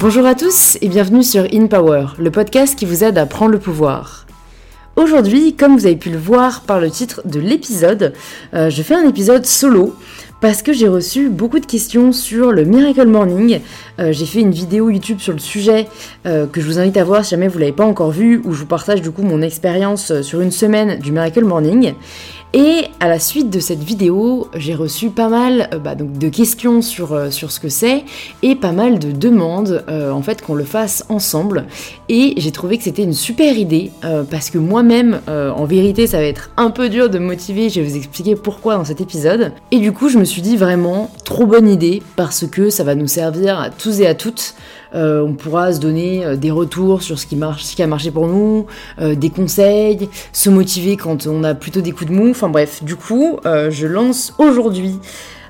Bonjour à tous et bienvenue sur In Power, le podcast qui vous aide à prendre le pouvoir. Aujourd'hui, comme vous avez pu le voir par le titre de l'épisode, euh, je fais un épisode solo parce que j'ai reçu beaucoup de questions sur le Miracle Morning. Euh, j'ai fait une vidéo YouTube sur le sujet euh, que je vous invite à voir si jamais vous l'avez pas encore vu, où je vous partage du coup mon expérience sur une semaine du Miracle Morning. Et à la suite de cette vidéo, j'ai reçu pas mal euh, bah, de questions sur, euh, sur ce que c'est et pas mal de demandes euh, en fait qu'on le fasse ensemble. Et j'ai trouvé que c'était une super idée parce que moi-même, en vérité, ça va être un peu dur de me motiver. Je vais vous expliquer pourquoi dans cet épisode. Et du coup, je me suis dit vraiment trop bonne idée parce que ça va nous servir à tous et à toutes. On pourra se donner des retours sur ce qui marche, qui a marché pour nous, des conseils, se motiver quand on a plutôt des coups de mou Enfin bref, du coup, euh, je lance aujourd'hui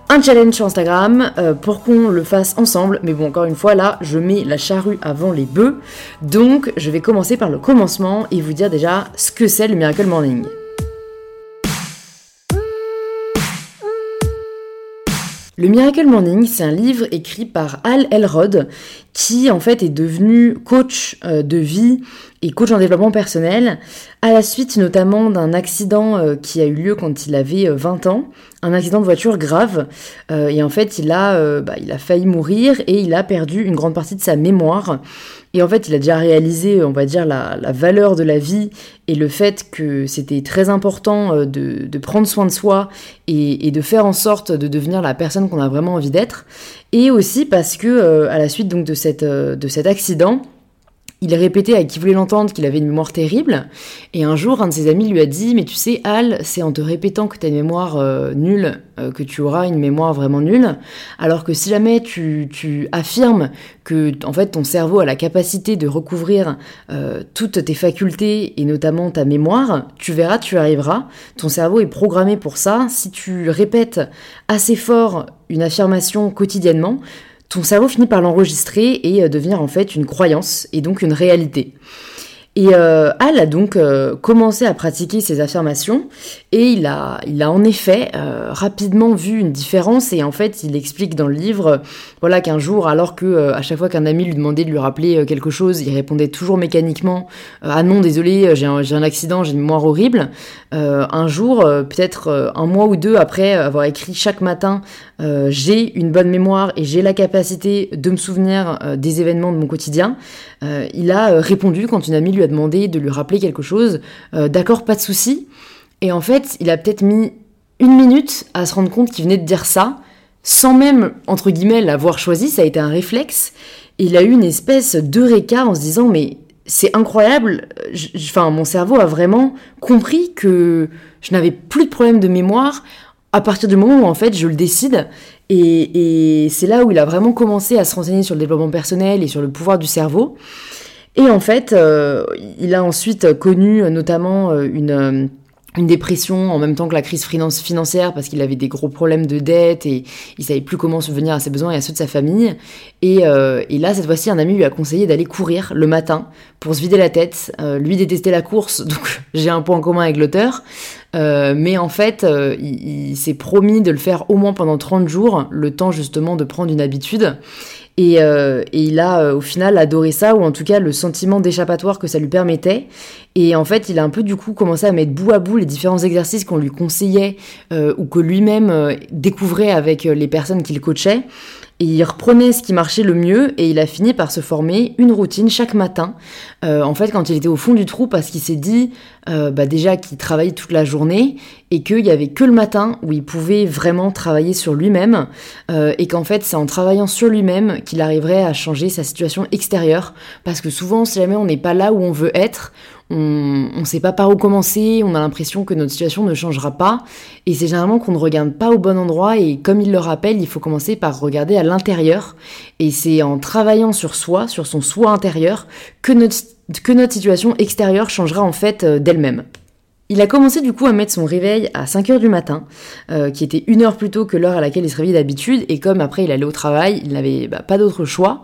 un challenge sur Instagram euh, pour qu'on le fasse ensemble. Mais bon, encore une fois, là, je mets la charrue avant les bœufs. Donc, je vais commencer par le commencement et vous dire déjà ce que c'est le Miracle Morning. Le Miracle Morning, c'est un livre écrit par Al Elrod qui en fait est devenu coach euh, de vie et coach en développement personnel, à la suite notamment d'un accident euh, qui a eu lieu quand il avait 20 euh, ans, un accident de voiture grave, euh, et en fait il a, bah, il a failli mourir et il a perdu une grande partie de sa mémoire. Et en fait, il a déjà réalisé, on va dire, la, valeur de la vie et le fait que c'était très important de, prendre soin de soi et, de faire en sorte de devenir la personne qu'on a vraiment envie d'être. Et aussi parce que, à la suite donc de, cette, de cet accident, il répétait à qui voulait l'entendre qu'il avait une mémoire terrible, et un jour, un de ses amis lui a dit Mais tu sais, Al, c'est en te répétant que tu as une mémoire euh, nulle euh, que tu auras une mémoire vraiment nulle, alors que si jamais tu, affirmes que en fait ton cerveau a la capacité de recouvrir euh, toutes tes facultés et notamment ta mémoire, tu verras, tu arriveras. Ton cerveau est programmé pour ça. Si tu répètes assez fort une affirmation quotidiennement, ton cerveau finit par l'enregistrer et euh, devenir en fait une croyance et donc une réalité. Et euh, Al a donc euh, commencé à pratiquer ces affirmations et il a, il a en effet euh, rapidement vu une différence et en fait il explique dans le livre voilà qu'un jour alors que à chaque fois qu'un ami lui demandait de lui rappeler quelque chose il répondait toujours mécaniquement ah non désolé j'ai un, un, accident j'ai une mémoire horrible. Un jour peut-être un mois ou deux après avoir écrit chaque matin j'ai une bonne mémoire et j'ai la capacité de me souvenir des événements de mon quotidien il a répondu quand une amie lui a demandé de lui rappeler quelque chose. Euh, d'accord, pas de souci. Et en fait, il a peut-être mis une minute à se rendre compte qu'il venait de dire ça, sans même, entre guillemets, l'avoir choisi. Ça a été un réflexe. Il a eu une espèce d'eureka en se disant, mais c'est incroyable. Enfin, mon cerveau a vraiment compris que je n'avais plus de problème de mémoire à partir du moment où en fait je le décide. Et, c'est là où il a vraiment commencé à se renseigner sur le développement personnel et sur le pouvoir du cerveau. Et en fait, euh, il a ensuite connu euh, notamment euh, une, une dépression en même temps que la crise financière parce qu'il avait des gros problèmes de dette et il savait plus comment subvenir à ses besoins et à ceux de sa famille. Et, et là, cette fois-ci, un ami lui a conseillé d'aller courir le matin pour se vider la tête. lui détestait la course, donc j'ai un point en commun avec l'auteur. mais en fait, il, il s'est promis de le faire au moins pendant 30 jours, le temps justement de prendre une habitude. Euh, et, il a euh, au final adoré ça, ou en tout cas le sentiment d'échappatoire que ça lui permettait. Et en fait, il a un peu du coup commencé à mettre bout à bout les différents exercices qu'on lui conseillait euh, ou que lui-même découvrait avec les personnes qu'il coachait. Et il reprenait ce qui marchait le mieux et il a fini par se former une routine chaque matin. en fait, quand il était au fond du trou, parce qu'il s'est dit bah déjà qu'il travaillait toute la journée et qu'il y avait que le matin où il pouvait vraiment travailler sur lui-même et qu'en fait, c'est en travaillant sur lui-même qu'il arriverait à changer sa situation extérieure. Parce que souvent, si jamais on n'est pas là où on veut être, on ne sait pas par où commencer, on a l'impression que notre situation ne changera pas, et c'est généralement qu'on ne regarde pas au bon endroit, et comme il le rappelle, il faut commencer par regarder à l'intérieur, et c'est en travaillant sur soi, sur son soi intérieur, que notre, que notre situation extérieure changera en fait euh, d'elle-même. Il a commencé du coup à mettre son réveil à 5h du matin, euh, qui était une heure plus tôt que l'heure à laquelle il se réveillait d'habitude, et comme après il allait au travail, il n'avait bah, pas d'autre choix.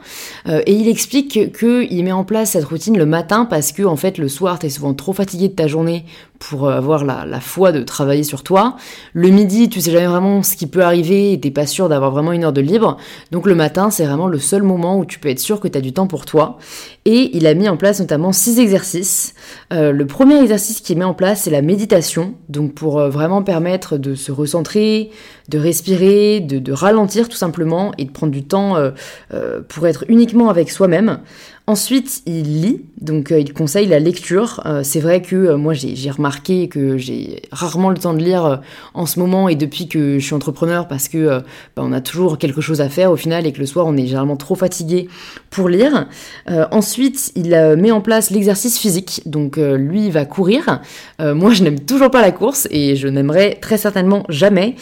Euh, et il explique qu'il met en place cette routine le matin parce que en fait le soir t'es souvent trop fatigué de ta journée pour avoir la, foi de travailler sur toi. Le midi, tu sais jamais vraiment ce qui peut arriver et t'es pas sûr d'avoir vraiment une heure de libre. Donc le matin, c'est vraiment le seul moment où tu peux être sûr que tu as du temps pour toi. Et il a mis en place notamment six exercices. Euh, le premier exercice qu'il met en place, c'est la méditation. Donc pour euh, vraiment permettre de se recentrer, de respirer, de, de, ralentir tout simplement et de prendre du temps euh, euh pour être uniquement avec soi-même. Ensuite, il lit, donc euh, il conseille la lecture. C'est vrai que moi j'ai remarqué que j'ai rarement le temps de lire en ce moment et depuis que je suis entrepreneur parce que bah, on a toujours quelque chose à faire au final et que le soir on est généralement trop fatigué pour lire. ensuite, il met en place l'exercice physique, donc lui il va courir. moi je n'aime toujours pas la course et je n'aimerais très certainement jamais.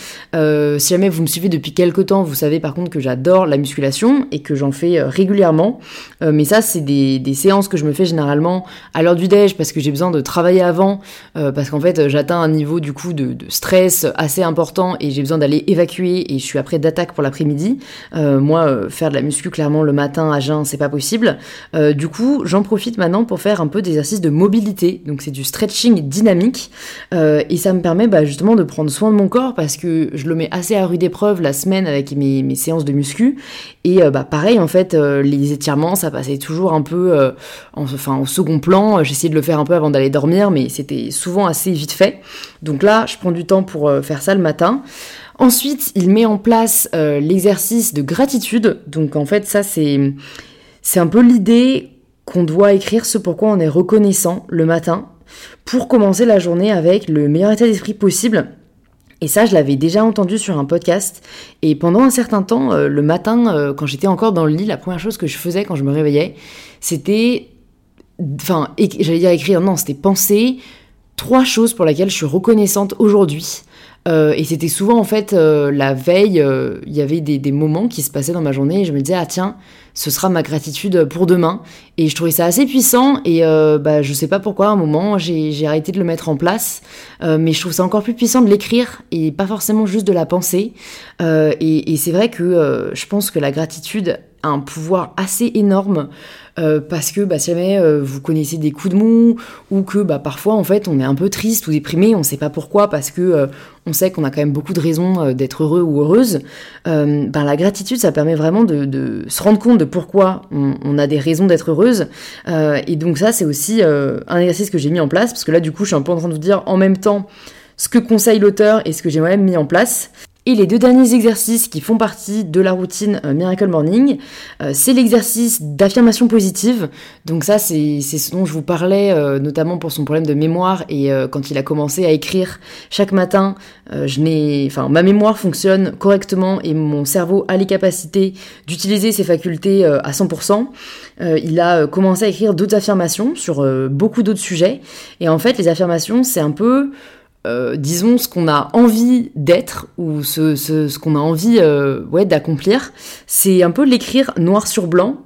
Si jamais vous me suivez depuis quelques temps, vous savez par contre que j'adore la musculation et que j'en fais régulièrement. mais ça c'est des, séances que je me fais généralement à l'heure du déj parce que j'ai besoin de travailler avant, euh, parce qu'en fait j'atteins un niveau du coup de, stress assez important et j'ai besoin d'aller évacuer et je suis après d'attaque pour l'après-midi. Euh, moi, euh, faire de la muscu clairement le matin à jeun, c'est pas possible. du coup, j'en profite maintenant pour faire un peu d'exercice de mobilité, donc c'est du stretching dynamique et ça me permet bah, justement de prendre soin de mon corps parce que je le mets assez à rude épreuve la semaine avec mes, séances de muscu et bah pareil en fait les étirements ça passait toujours un peu euh, enfin, au second plan. J'essayais de le faire un peu avant d'aller dormir, mais c'était souvent assez vite fait. Donc là, je prends du temps pour euh, faire ça le matin. Ensuite, il met en place euh, l'exercice de gratitude. Donc en fait, ça c'est c'est un peu l'idée qu'on doit écrire ce pourquoi on est reconnaissant le matin pour commencer la journée avec le meilleur état d'esprit possible et ça, je l'avais déjà entendu sur un podcast. Et pendant un certain temps, euh, le matin, euh, quand j'étais encore dans le lit, la première chose que je faisais quand je me réveillais, c'était. Enfin, j'allais dire écrire, non, c'était penser trois choses pour lesquelles je suis reconnaissante aujourd'hui. Euh, et c'était souvent en fait la veille, il y avait des, des, moments qui se passaient dans ma journée et je me disais ah tiens ce sera ma gratitude pour demain. Et je trouvais ça assez puissant et euh, bah, je sais pas pourquoi à un moment j'ai arrêté de le mettre en place, euh, mais je trouve ça encore plus puissant de l'écrire et pas forcément juste de la penser. Euh, et, et c'est vrai que euh, je pense que la gratitude a un pouvoir assez énorme euh, parce que bah, si jamais euh, vous connaissez des coups de mou ou que bah, parfois en fait on est un peu triste ou déprimé, on sait pas pourquoi parce que euh, on sait qu'on a quand même beaucoup de raisons d'être heureux ou heureuse. Ben, la gratitude ça permet vraiment de, se rendre compte de pourquoi on, on a des raisons d'être heureuse et donc ça c'est aussi un exercice que j'ai mis en place parce que là du coup je suis un peu en train de vous dire en même temps ce que conseille l'auteur et ce que j'ai moi-même mis en place. Et les deux derniers exercices qui font partie de la routine euh, Miracle Morning, euh, c'est l'exercice d'affirmation positive. Donc ça, c'est ce dont je vous parlais, euh, notamment pour son problème de mémoire. Et quand il a commencé à écrire chaque matin, je n'ai, enfin, ma mémoire fonctionne correctement et mon cerveau a les capacités d'utiliser ses facultés à 100%. il a commencé à écrire d'autres affirmations sur beaucoup d'autres sujets. Et en fait, les affirmations, c'est un peu euh, disons, ce qu'on a envie d'être ou ce, ce, qu'on a envie euh, ouais, d'accomplir, c'est un peu l'écrire noir sur blanc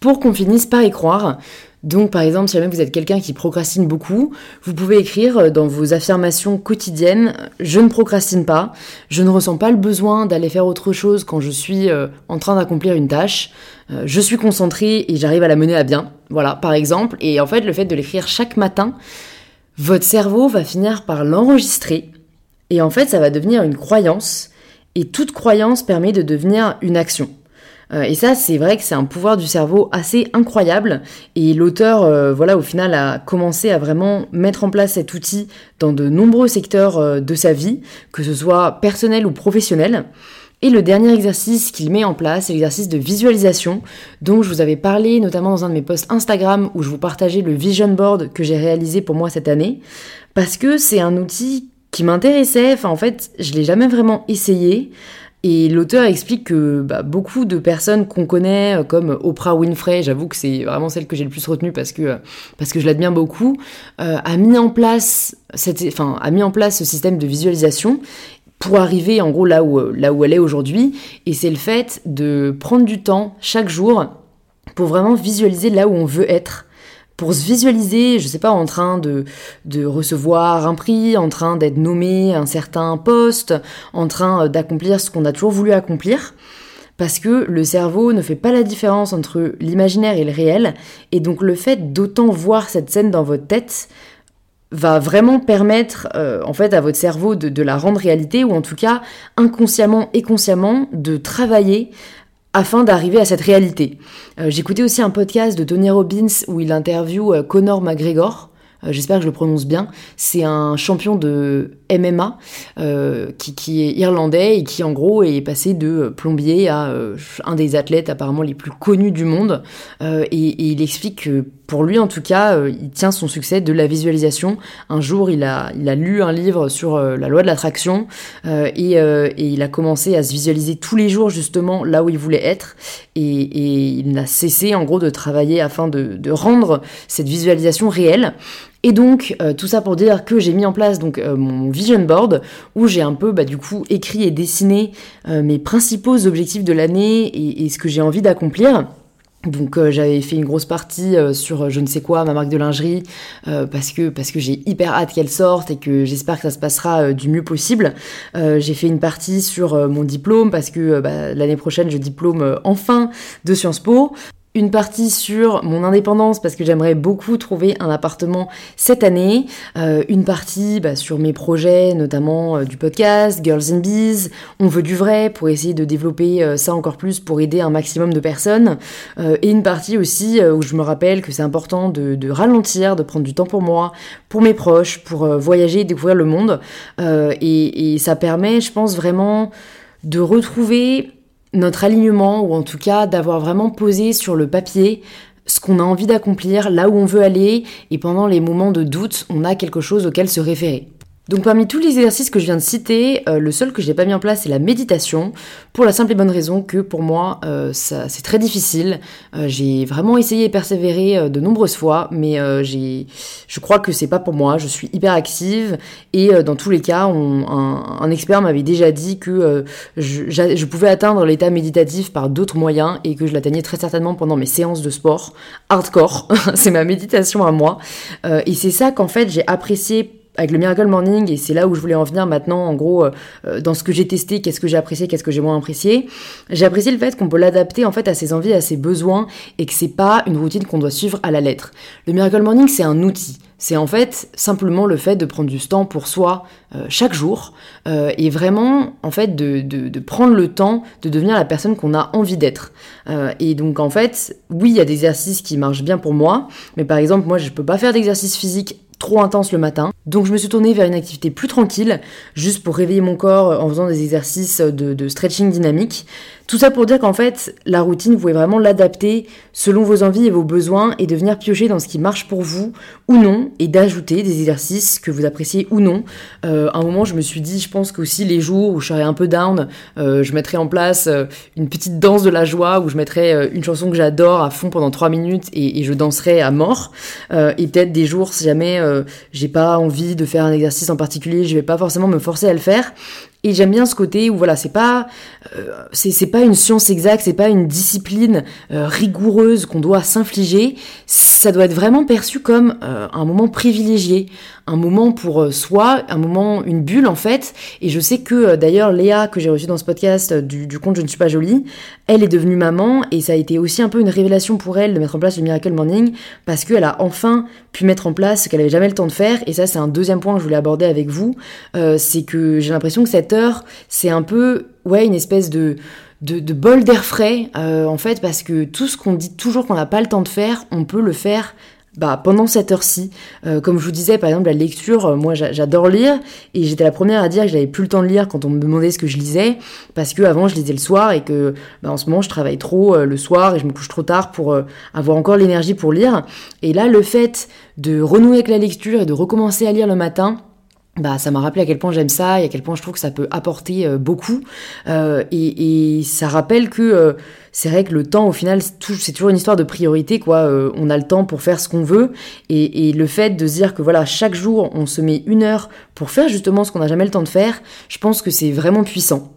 pour qu'on finisse par y croire. Donc par exemple, si jamais vous êtes quelqu'un qui procrastine beaucoup, vous pouvez écrire euh, dans vos affirmations quotidiennes je ne procrastine pas, je ne ressens pas le besoin d'aller faire autre chose quand je suis en train d'accomplir une tâche, je suis concentré et j'arrive à la mener à bien. Voilà, par exemple. Et en fait, le fait de l'écrire chaque matin, votre cerveau va finir par l'enregistrer et en fait ça va devenir une croyance et toute croyance permet de devenir une action. Euh, et ça, c'est vrai que c'est un pouvoir du cerveau assez incroyable. Et l'auteur, euh, voilà, au final, a commencé à vraiment mettre en place cet outil dans de nombreux secteurs euh, de sa vie, que ce soit personnel ou professionnel. Et le dernier exercice qu'il met en place, c'est l'exercice de visualisation, dont je vous avais parlé notamment dans un de mes posts Instagram où je vous partageais le vision board que j'ai réalisé pour moi cette année, parce que c'est un outil qui m'intéressait, enfin en fait je l'ai jamais vraiment essayé, et l'auteur explique que bah, beaucoup de personnes qu'on connaît, euh, comme Oprah Winfrey, j'avoue que c'est vraiment celle que j'ai le plus retenue parce que, euh, parce que je l'admire beaucoup, euh, a, mis en place a mis en place ce système de visualisation pour arriver en gros là où, euh, là où elle est aujourd'hui. Et c'est le fait de prendre du temps chaque jour pour vraiment visualiser là où on veut être. Pour se visualiser, je sais pas, en train de, de recevoir un prix, en train d'être nommé un certain poste, en train euh, d'accomplir ce qu'on a toujours voulu accomplir. Parce que le cerveau ne fait pas la différence entre l'imaginaire et le réel. Et donc le fait d'autant voir cette scène dans votre tête va vraiment permettre euh, en fait à votre cerveau de, la rendre réalité ou en tout cas inconsciemment et consciemment de travailler afin d'arriver à cette réalité. Euh, j'écoutais aussi un podcast de Tony Robbins où il interviewe euh, Conor McGregor. J'espère que je le prononce bien. C'est un champion de MMA qui, qui, est irlandais et qui en gros est passé de plombier à un des athlètes apparemment les plus connus du monde. et, et, il explique que pour lui en tout cas, euh, il tient son succès de la visualisation. Un jour, il a, il a lu un livre sur euh, la loi de l'attraction euh, et, et, il a commencé à se visualiser tous les jours justement là où il voulait être et, et il n'a cessé en gros de travailler afin de, de rendre cette visualisation réelle. Et donc tout ça pour dire que j'ai mis en place donc mon vision board où j'ai un peu bah, du coup écrit et dessiné mes principaux objectifs de l'année et, ce que j'ai envie d'accomplir. Donc euh, j'avais fait une grosse partie euh, sur euh, je ne sais quoi, ma marque de lingerie, parce que, parce que j'ai hyper hâte qu'elle sorte et que j'espère que ça se passera du mieux possible. j'ai fait une partie sur mon diplôme, parce que bah, l'année prochaine je diplôme enfin de Sciences Po une partie sur mon indépendance parce que j'aimerais beaucoup trouver un appartement cette année, euh, une partie bah, sur mes projets, notamment euh, du podcast, Girls in Bees, on veut du vrai pour essayer de développer euh, ça encore plus pour aider un maximum de personnes, et une partie aussi où je me rappelle que c'est important de, ralentir, de prendre du temps pour moi, pour mes proches, pour voyager, découvrir le monde, et, et ça permet, je pense vraiment, de retrouver notre alignement, ou en tout cas d'avoir vraiment posé sur le papier ce qu'on a envie d'accomplir, là où on veut aller, et pendant les moments de doute, on a quelque chose auquel se référer. Donc parmi tous les exercices que je viens de citer, euh, le seul que je n'ai pas mis en place c'est la méditation, pour la simple et bonne raison que pour moi euh, c'est très difficile. Euh, j'ai vraiment essayé et persévéré de nombreuses fois, mais j'ai, je crois que c'est pas pour moi. Je suis hyper active et dans tous les cas, un, expert m'avait déjà dit que je, je, pouvais atteindre l'état méditatif par d'autres moyens et que je l'atteignais très certainement pendant mes séances de sport hardcore. c'est ma méditation à moi et c'est ça qu'en fait j'ai apprécié avec le Miracle Morning, et c'est là où je voulais en venir maintenant, en gros, euh, euh, dans ce que j'ai testé, qu'est-ce que j'ai apprécié, qu'est-ce que j'ai moins apprécié. J'ai apprécié le fait qu'on peut l'adapter en fait à ses envies, à ses besoins, et que c'est pas une routine qu'on doit suivre à la lettre. Le Miracle Morning, c'est un outil. C'est en fait simplement le fait de prendre du temps pour soi euh, chaque jour et vraiment en fait de, prendre le temps de devenir la personne qu'on a envie d'être. et donc en fait, oui, il y a des exercices qui marchent bien pour moi, mais par exemple moi je peux pas faire d'exercice physique trop intense le matin. Donc je me suis tournée vers une activité plus tranquille, juste pour réveiller mon corps en faisant des exercices de, stretching dynamique. Tout ça pour dire qu'en fait, la routine, vous pouvez vraiment l'adapter selon vos envies et vos besoins et de venir piocher dans ce qui marche pour vous ou non et d'ajouter des exercices que vous appréciez ou non. Euh, à un moment, je me suis dit, je pense qu'aussi les jours où je serais un peu down, euh, je mettrais en place euh, une petite danse de la joie où je mettrais euh, une chanson que j'adore à fond pendant trois minutes et, je danserais à mort. et peut-être des jours, si jamais j'ai pas envie de faire un exercice en particulier, je vais pas forcément me forcer à le faire. Et j'aime bien ce côté où voilà, c'est pas euh, c'est pas une science exacte, c'est pas une discipline euh, rigoureuse qu'on doit s'infliger. Ça doit être vraiment perçu comme euh, un moment privilégié, un moment pour soi, un moment une bulle en fait. Et je sais que d'ailleurs Léa que j'ai reçue dans ce podcast du, du compte Je ne suis pas jolie, elle est devenue maman et ça a été aussi un peu une révélation pour elle de mettre en place le Miracle Morning parce qu'elle a enfin pu mettre en place ce qu'elle avait jamais le temps de faire. Et ça c'est un deuxième point que je voulais aborder avec vous, c'est que j'ai l'impression que cette c'est un peu, ouais, une espèce de, de, bol d'air frais, euh, en fait, parce que tout ce qu'on dit toujours qu'on n'a pas le temps de faire, on peut le faire bah, pendant cette heure-ci. Euh, comme je vous disais, par exemple, la lecture, euh, moi j'adore lire, et j'étais la première à dire que j'avais plus le temps de lire quand on me demandait ce que je lisais, parce que avant je lisais le soir, et que bah, en ce moment je travaille trop le soir, et je me couche trop tard pour avoir encore l'énergie pour lire. Et là, le fait de renouer avec la lecture et de recommencer à lire le matin, bah, ça m'a rappelé à quel point j'aime ça et à quel point je trouve que ça peut apporter euh, beaucoup. Euh, et, et, ça rappelle que euh, c'est vrai que le temps, au final, c'est toujours une histoire de priorité, quoi. Euh, on a le temps pour faire ce qu'on veut. Et, et, le fait de se dire que voilà, chaque jour, on se met une heure pour faire justement ce qu'on n'a jamais le temps de faire, je pense que c'est vraiment puissant.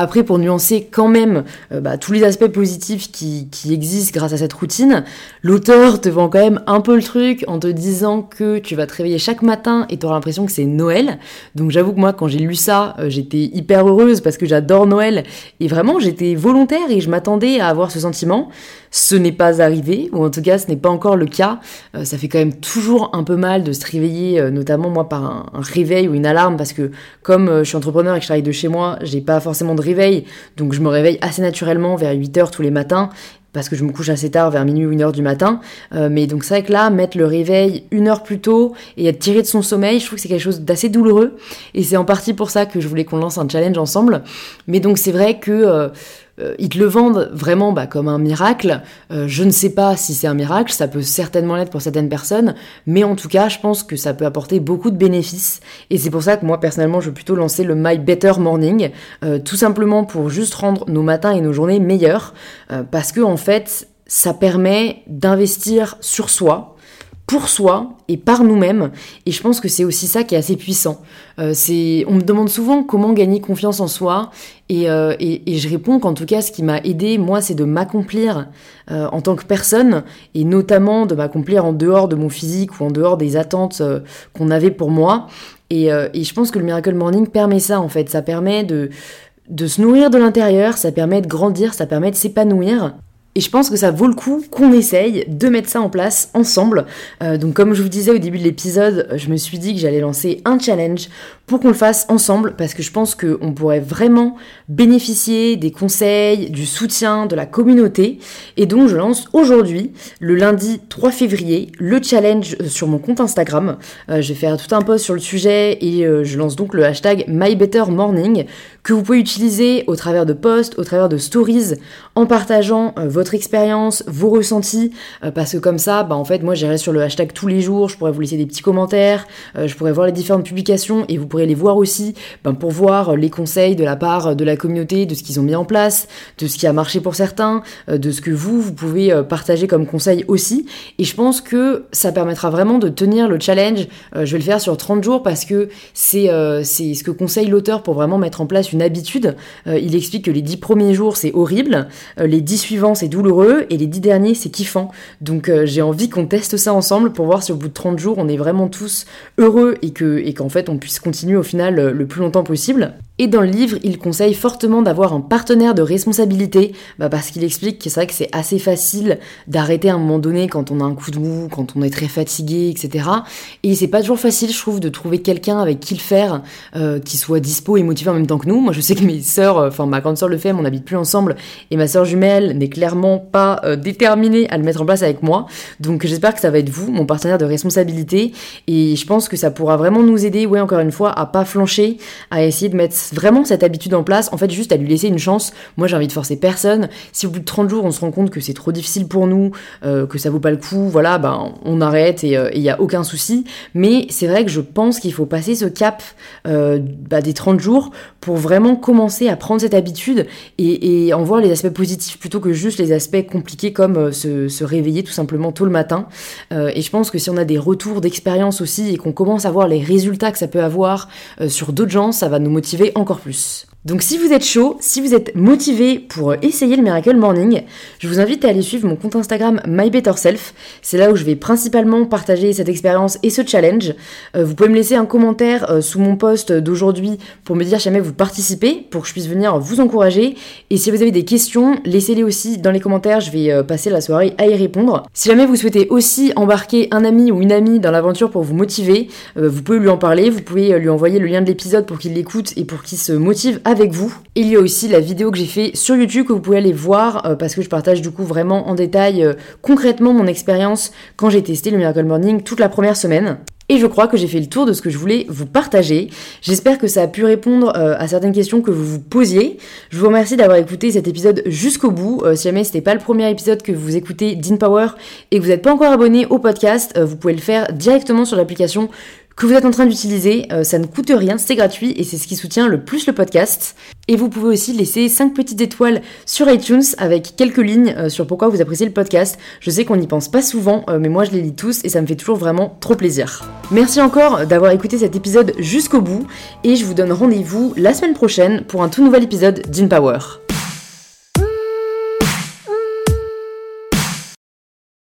Après, pour nuancer quand même euh, bah, tous les aspects positifs qui, existent grâce à cette routine, l'auteur te vend quand même un peu le truc en te disant que tu vas te réveiller chaque matin et tu auras l'impression que c'est Noël. Donc j'avoue que moi, quand j'ai lu ça, euh, j'étais hyper heureuse parce que j'adore Noël. Et vraiment, j'étais volontaire et je m'attendais à avoir ce sentiment. Ce n'est pas arrivé, ou en tout cas ce n'est pas encore le cas. Euh, ça fait quand même toujours un peu mal de se réveiller, notamment moi par un, un, réveil ou une alarme, parce que comme je suis entrepreneur et que je travaille de chez moi, j'ai pas forcément de réveil, donc je me réveille assez naturellement vers 8h tous les matins, parce que je me couche assez tard, vers minuit ou 1h du matin. Euh, mais donc c'est vrai que là, mettre le réveil une heure plus tôt et être tiré de son sommeil, je trouve que c'est quelque chose d'assez douloureux. Et c'est en partie pour ça que je voulais qu'on lance un challenge ensemble. Mais donc c'est vrai que... Euh, euh, ils te le vendent vraiment bah, comme un miracle. Euh, je ne sais pas si c'est un miracle, ça peut certainement l'être pour certaines personnes, mais en tout cas, je pense que ça peut apporter beaucoup de bénéfices. Et c'est pour ça que moi, personnellement, je veux plutôt lancer le My Better Morning, euh, tout simplement pour juste rendre nos matins et nos journées meilleurs, parce que en fait, ça permet d'investir sur soi, pour soi et par nous-mêmes. Et je pense que c'est aussi ça qui est assez puissant. Euh, c'est, on me demande souvent comment gagner confiance en soi, et, euh, et, je réponds qu'en tout cas, ce qui m'a aidé, moi, c'est de m'accomplir euh, en tant que personne, et notamment de m'accomplir en dehors de mon physique ou en dehors des attentes euh, qu'on avait pour moi. Et, euh, et je pense que le Miracle Morning permet ça, en fait. Ça permet de de se nourrir de l'intérieur, ça permet de grandir, ça permet de s'épanouir. Et je pense que ça vaut le coup qu'on essaye de mettre ça en place ensemble. Euh, donc comme je vous disais au début de l'épisode, je me suis dit que j'allais lancer un challenge pour qu'on le fasse ensemble parce que je pense qu'on pourrait vraiment bénéficier des conseils, du soutien de la communauté. Et donc je lance aujourd'hui, le lundi 3 février, le challenge sur mon compte Instagram. Euh, je vais faire tout un post sur le sujet et euh, je lance donc le hashtag MyBetterMorning que vous pouvez utiliser au travers de posts, au travers de stories, en partageant euh, votre expérience, vos ressentis, euh, parce que comme ça, bah, en fait, moi j'irai sur le hashtag tous les jours, je pourrais vous laisser des petits commentaires, euh, je pourrais voir les différentes publications et vous pourrez les voir aussi ben, pour voir les conseils de la part de la communauté, de ce qu'ils ont mis en place, de ce qui a marché pour certains, de ce que vous, vous pouvez partager comme conseil aussi. Et je pense que ça permettra vraiment de tenir le challenge. je vais le faire sur 30 jours parce que c'est c'est ce que conseille l'auteur pour vraiment mettre en place une habitude. Euh, il explique que les dix premiers jours c'est horrible, euh, les dix suivants c'est douloureux et les dix derniers c'est kiffant. Donc euh, j'ai envie qu'on teste ça ensemble pour voir si au bout de 30 jours on est vraiment tous heureux et et qu'en fait on puisse continuer au final le plus longtemps possible. Et dans le livre, il conseille fortement d'avoir un partenaire de responsabilité, bah parce qu'il explique que c'est vrai que c'est assez facile d'arrêter à un moment donné quand on a un coup de mou, quand on est très fatigué, etc. Et c'est pas toujours facile, je trouve, de trouver quelqu'un avec qui le faire, euh, qui soit dispo et motivé en même temps que nous. Moi, je sais que mes sœurs, euh, enfin ma grande sœur le fait, mais on n'habite plus ensemble, et ma sœur jumelle n'est clairement pas euh, déterminée à le mettre en place avec moi. Donc j'espère que ça va être vous, mon partenaire de responsabilité, et je pense que ça pourra vraiment nous aider, ouais, encore une fois, à pas flancher, à essayer de mettre vraiment cette habitude en place, en fait juste à lui laisser une chance. Moi j'ai envie de forcer personne. Si au bout de 30 jours on se rend compte que c'est trop difficile pour nous, euh, que ça vaut pas le coup, voilà, ben on arrête et il euh, n'y a aucun souci. Mais c'est vrai que je pense qu'il faut passer ce cap bah, des 30 jours pour vraiment commencer à prendre cette habitude et, en voir les aspects positifs plutôt que juste les aspects compliqués comme se, se, réveiller tout simplement tôt le matin. et je pense que si on a des retours d'expérience aussi et qu'on commence à voir les résultats que ça peut avoir sur d'autres gens, ça va nous motiver encore plus. Donc si vous êtes chaud, si vous êtes motivé pour essayer le Miracle Morning, je vous invite à aller suivre mon compte Instagram MyBetterSelf. C'est là où je vais principalement partager cette expérience et ce challenge. Euh, vous pouvez me laisser un commentaire euh, sous mon post d'aujourd'hui pour me dire si jamais vous participez, pour que je puisse venir vous encourager. Et si vous avez des questions, laissez-les aussi dans les commentaires, je vais euh, passer la soirée à y répondre. Si jamais vous souhaitez aussi embarquer un ami ou une amie dans l'aventure pour vous motiver, vous pouvez lui en parler, vous pouvez lui envoyer le lien de l'épisode pour qu'il l'écoute et pour qu'il se motive avec vous. Il y a aussi la vidéo que j'ai fait sur YouTube que vous pouvez aller voir euh, parce que je partage du coup vraiment en détail euh, concrètement mon expérience quand j'ai testé le Miracle Morning toute la première semaine. Et je crois que j'ai fait le tour de ce que je voulais vous partager. J'espère que ça a pu répondre euh, à certaines questions que vous vous posiez. Je vous remercie d'avoir écouté cet épisode jusqu'au bout. si jamais c'était pas le premier épisode que vous écoutez d'InPower et que vous n'êtes pas encore abonné au podcast, vous pouvez le faire directement sur l'application que vous êtes en train d'utiliser. Euh, ça ne coûte rien, c'est gratuit et c'est ce qui soutient le plus le podcast. Et vous pouvez aussi laisser 5 petites étoiles sur iTunes avec quelques lignes euh, sur pourquoi vous appréciez le podcast. Je sais qu'on n'y pense pas souvent, euh, mais moi je les lis tous et ça me fait toujours vraiment trop plaisir. Merci encore d'avoir écouté cet épisode jusqu'au bout et je vous donne rendez-vous la semaine prochaine pour un tout nouvel épisode d'InPower.